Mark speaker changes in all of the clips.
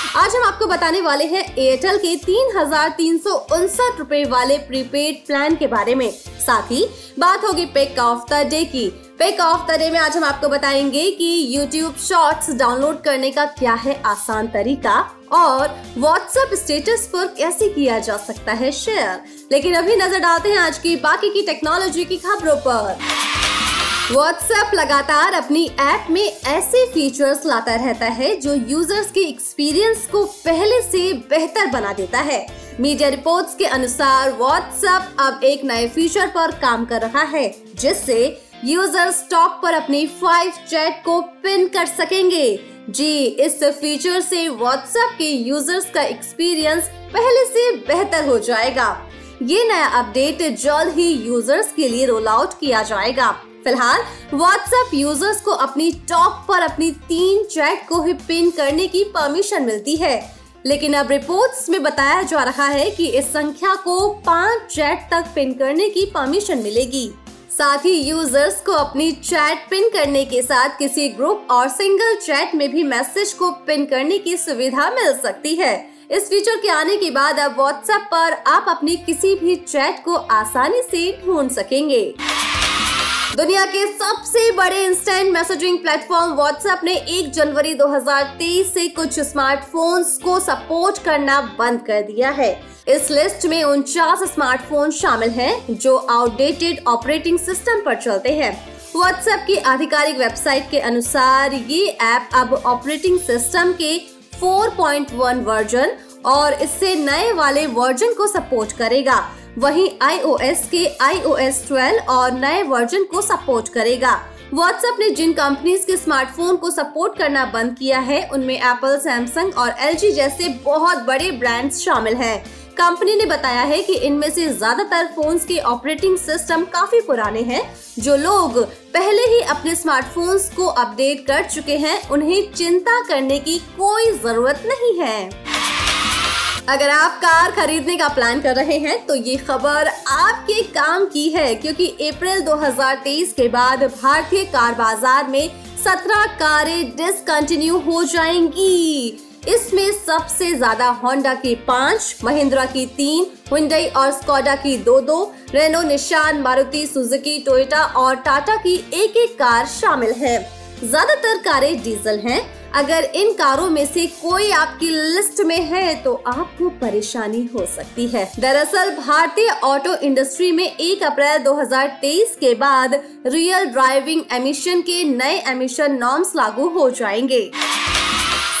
Speaker 1: आज हम आपको बताने वाले हैं एयरटेल के तीन हज़ार तीन सौ उनसठ रूपए वाले प्रीपेड प्लान के बारे में। साथ ही बात होगी पिक ऑफ़ द डे की। पिक ऑफ़ द डे में आज हम आपको बताएँगे कि YouTube शॉर्ट्स डाउनलोड करने का क्या है आसान तरीका और WhatsApp स्टेटस पर कैसे किया जा सकता है शेयर लेकिन अभी नज़र डालते हैं आज की बाकी की टेक्नोलॉजी की खबरों पर। व्हाट्सएप लगातार अपनी ऐप में ऐसे फीचर्स लाता रहता है जो यूज़र्स के एक्सपीरियंस को पहले से बेहतर बना देता है। मीडिया रिपोर्ट्स के अनुसार व्हाट्सएप अब एक नए फीचर पर काम कर रहा है, जिससे यूज़र्स टॉप पर अपनी फाइव चैट को पिन कर सकेंगे। जी, इस फीचर से व्हाट्सएप के यूज़र्स का एक्सपीरियंस पहले से बेहतर हो जाएगा। ये नया अपडेट जल्द ही यूज़र्स के लिए रोल आउट किया जाएगा। फ़िलहाल व्हाट्सएप यूज़र्स को अपनी टॉप पर अपनी तीन चैट को ही पिन करने की परमिशन मिलती है। लेकिन अब रिपोर्ट्स में बताया जा रहा है कि इस संख्या को पाँच चैट तक पिन करने की परमिशन मिलेगी। साथ ही यूज़र्स को अपनी चैट पिन करने के साथ किसी ग्रुप और सिंगल चैट में भी मैसेज को पिन करने की सुविधा मिल सकती है। इस फीचर के आने के बाद अब व्हाट्सएप पर आप अपनी किसी भी चैट को आसानी से ढूंढ सकेंगे। दुनिया के सबसे बड़े इंस्टेंट मैसेजिंग प्लेटफॉर्म व्हाट्सएप ने 1 जनवरी 2023 से कुछ स्मार्टफोन्स को सपोर्ट करना बंद कर दिया है। इस लिस्ट में उनचास स्मार्टफ़ोन शामिल हैं, जो आउटडेटेड ऑपरेटिंग सिस्टम पर चलते हैं। व्हाट्सएप की आधिकारिक वेबसाइट के अनुसार ये ऐप अब ऑपरेटिंग सिस्टम के 4.1 वर्जन और इससे नए वाले वर्जन को सपोर्ट करेगा। वहीं iOS के iOS 12 और नए वर्जन को सपोर्ट करेगा व्हाट्सएप ने जिन कंपनीज़ के स्मार्टफ़ोन को सपोर्ट करना बंद किया है, उनमें एप्पल सैमसंग और एलजी जैसे बहुत बड़े ब्रांड्स शामिल हैं। कंपनी ने बताया है कि इनमें से ज़्यादातर फोन्स के ऑपरेटिंग सिस्टम काफ़ी पुराने हैं, जो लोग पहले ही अपने स्मार्टफोन्स को अपडेट कर चुके हैं, उन्हें चिंता करने की कोई ज़रूरत नहीं है अगर आप कार खरीदने का प्लान कर रहे हैं तो ये खबर आपके काम की है, क्योंकि अप्रैल 2023 के बाद भारतीय कार बाज़ार में 17 कारें डिसकंटिन्यू हो जाएँगी। इसमें सबसे ज़्यादा होंडा की पाँच महिंद्रा की तीन हुंडई और स्कोडा की दो दो रेनो निशान मारुति सुजुकी टोयोटा और टाटा की एक एक कार शामिल है। ज़्यादातर कारें डीजल हैं अगर इन कारों में से कोई आपकी लिस्ट में है तो आपको परेशानी हो सकती है। दरअसल, भारतीय ऑटो इंडस्ट्री में 1 अप्रैल 2023 के बाद रियल ड्राइविंग एमिशन के नए एमिशन नॉर्म्स लागू हो जाएँगे।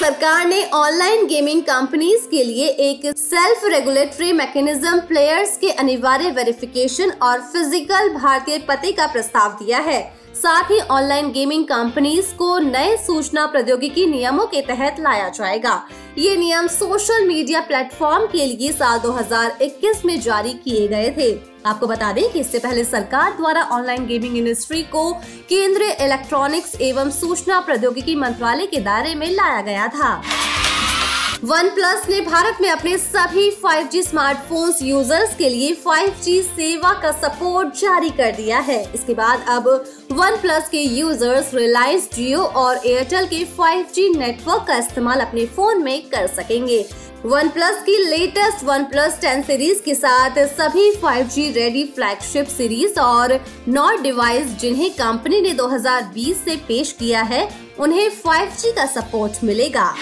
Speaker 1: सरकार ने ऑनलाइन गेमिंग कंपनीज़ के लिए एक सेल्फ रेगुलेटरी मैकेनिज्म प्लेयर्स के अनिवार्य वेरिफिकेशन और फ़िज़िकल भारतीय पते का प्रस्ताव दिया है। साथ ही ऑनलाइन गेमिंग कंपनीज़ को नए सूचना प्रौद्योगिकी नियमों के तहत लाया जाएगा। ये नियम सोशल मीडिया प्लेटफॉर्म के लिए साल 2021 में जारी किए गए थे। आपको बता दें कि इससे पहले सरकार द्वारा ऑनलाइन गेमिंग इंडस्ट्री को केंद्रीय इलेक्ट्रॉनिक्स एवं सूचना प्रौद्योगिकी मंत्रालय के दायरे में लाया गया था। वन प्लस ने भारत में अपने सभी 5G स्मार्टफोन्स यूज़र्स के लिए 5G सेवा का सपोर्ट जारी कर दिया है। इसके बाद अब वन प्लस के यूज़र्स रिलायंस जियो और एयरटेल के 5G नेटवर्क का इस्तेमाल अपने फ़ोन में कर सकेंगे। वन प्लस की latest OnePlus ten series के साथ सभी 5G रेडी फ्लैगशिप सीरीज़ और नॉट डिवाइस जिन्हें कंपनी ने 2020 से पेश किया है, उन्हें 5G का सपोर्ट मिलेगा।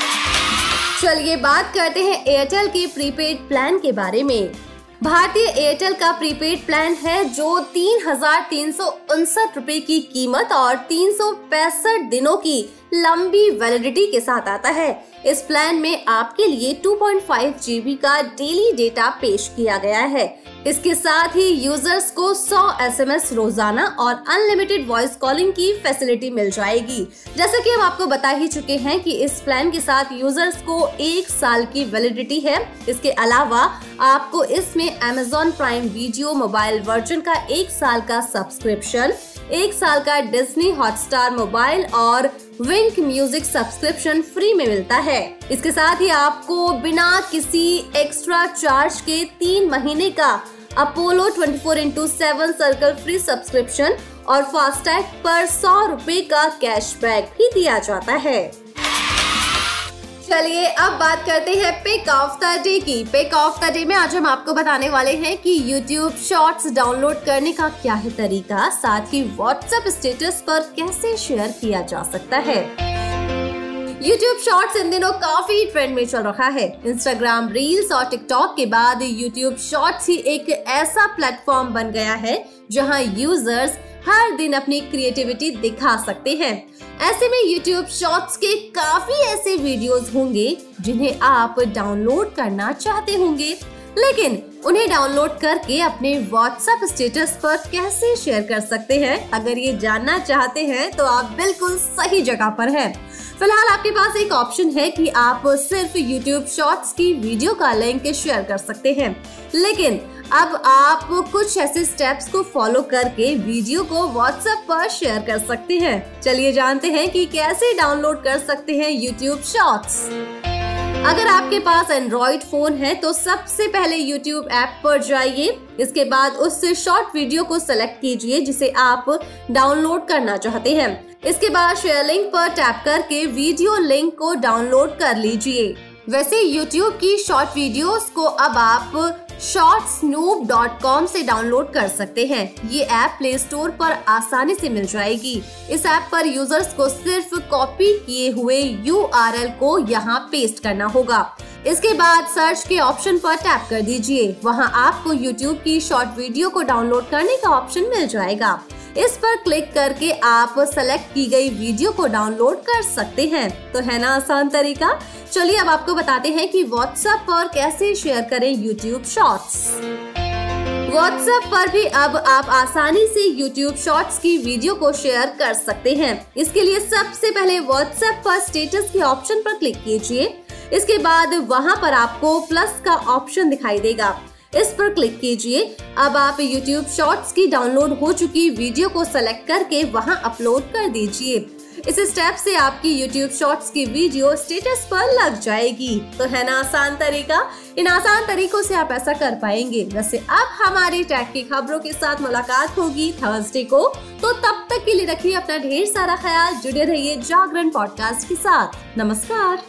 Speaker 1: चलिए बात करते हैं एयरटेल के प्रीपेड प्लान के बारे में। भारतीय एयरटेल का प्रीपेड प्लान है, जो तीन हज़ार तीन सौ उनसठ रूपए की कीमत और तीन सौ पैंसठ दिनों की लंबी वैलिडिटी के साथ आता है। इस प्लान में आपके लिए 2.5 जीबी का डेली डेटा पेश किया गया है। इसके साथ ही यूज़र्स को 100 एसएमएस रोज़ाना और अनलिमिटेड वॉइस कॉलिंग की फैसिलिटी मिल जाएगी। जैसा कि हम आपको बता ही चुके हैं कि इस प्लान के साथ यूज़र्स को एक साल की वैलिडिटी है। इसके अलावा आपको इसमें Amazon Prime Video mobile version का एक साल का सब्सक्रिप्शन एक साल का डिज्नी हॉटस्टार मोबाइल और विंक म्यूज़िक सब्सक्रिप्शन फ्री में मिलता है। इसके साथ ही आपको बिना किसी एक्स्ट्रा चार्ज के तीन महीने का Apollo 24 four into seven circle free subscription और फास्टैग पर सौ रूपए का कैशबैक भी दिया जाता है। चलिए, अब बात करते हैं पिक ऑफ़ द डे की। पिक ऑफ़ द डे में आज हम आपको बताने वाले हैं कि YouTube शॉर्ट्स डाउनलोड करने का क्या है तरीका, साथ ही WhatsApp स्टेटस पर कैसे शेयर किया जा सकता है। YouTube शॉर्ट्स इन दिनों काफ़ी ट्रेंड में चल रहा है। Instagram रील्स और TikTok के बाद YouTube शॉर्ट्स ही एक ऐसा प्लेटफॉर्म बन गया है, जहाँ यूज़र्स हर दिन अपनी क्रिएटिविटी दिखा सकते हैं। ऐसे में YouTube शॉर्ट्स के काफ़ी ऐसे वीडियोस होंगे, जिन्हें आप डाउनलोड करना चाहते होंगे। लेकिन उन्हें डाउनलोड करके अपने WhatsApp स्टेटस पर कैसे शेयर कर सकते हैं? अगर ये जानना चाहते हैं तो आप बिल्कुल सही जगह पर हैं। फ़िलहाल आपके पास एक ऑप्शन है कि आप सिर्फ़ YouTube शॉर्ट्स की वीडियो का लिंक शेयर कर सकते हैं। लेकिन अब आप कुछ ऐसे स्टेप्स को फॉलो करके वीडियो को व्हाट्सएप पर शेयर कर सकते हैं। चलिए जानते हैं कि कैसे डाउनलोड कर सकते हैं यूट्यूब शॉर्ट्स अगर आपके पास एंड्रॉइड फ़ोन है तो सबसे पहले यूट्यूब ऐप पर जाइए। इसके बाद उस शॉर्ट वीडियो को सेलेक्ट कीजिए, जिसे आप डाउनलोड करना चाहते हैं। इसके बाद शेयर लिंक पर टैप करके वीडियो लिंक को डाउनलोड कर लीजिए। वैसे YouTube की शॉर्ट वीडियोस को अब आप shortsnoop.com से डाउनलोड कर सकते हैं। ये ऐप प्ले स्टोर पर आसानी से मिल जाएगी। इस ऐप पर यूज़र्स को सिर्फ़ कॉपी किए हुए यूआरएल को यहाँ पेस्ट करना होगा। इसके बाद सर्च के ऑप्शन पर टैप कर दीजिए। वहाँ आपको YouTube की शॉर्ट वीडियो को डाउनलोड करने का ऑप्शन मिल जाएगा। इस पर क्लिक करके आप सेलेक्ट की गई वीडियो को डाउनलोड कर सकते हैं। तो है ना आसान तरीका? चलिए अब आपको बताते हैं कि व्हाट्सएप पर कैसे शेयर करें यूट्यूब शॉर्ट्स व्हाट्सएप पर भी अब आप आसानी से यूट्यूब शॉर्ट्स की वीडियो को शेयर कर सकते हैं। इसके लिए सबसे पहले व्हाट्सएप पर स्टेटस के ऑप्शन पर क्लिक कीजिए। इसके बाद वहाँ पर आपको प्लस का ऑप्शन दिखाई देगा। इस पर क्लिक कीजिए। अब आप YouTube शॉर्ट्स की डाउनलोड हो चुकी वीडियो को सेलेक्ट करके वहाँ अपलोड कर दीजिए। इस स्टेप से आपकी YouTube शॉर्ट्स की वीडियो स्टेटस पर लग जाएगी। तो है ना आसान तरीका? इन आसान तरीकों से आप ऐसा कर पाएँगे। वैसे अब हमारी टैग की खबरों के साथ मुलाकात होगी थर्सडे को। तो तब तक के लिए रखिए अपना ढेर सारा ख्याल। जुड़े रहिए जागरण पॉडकास्ट के साथ। नमस्कार।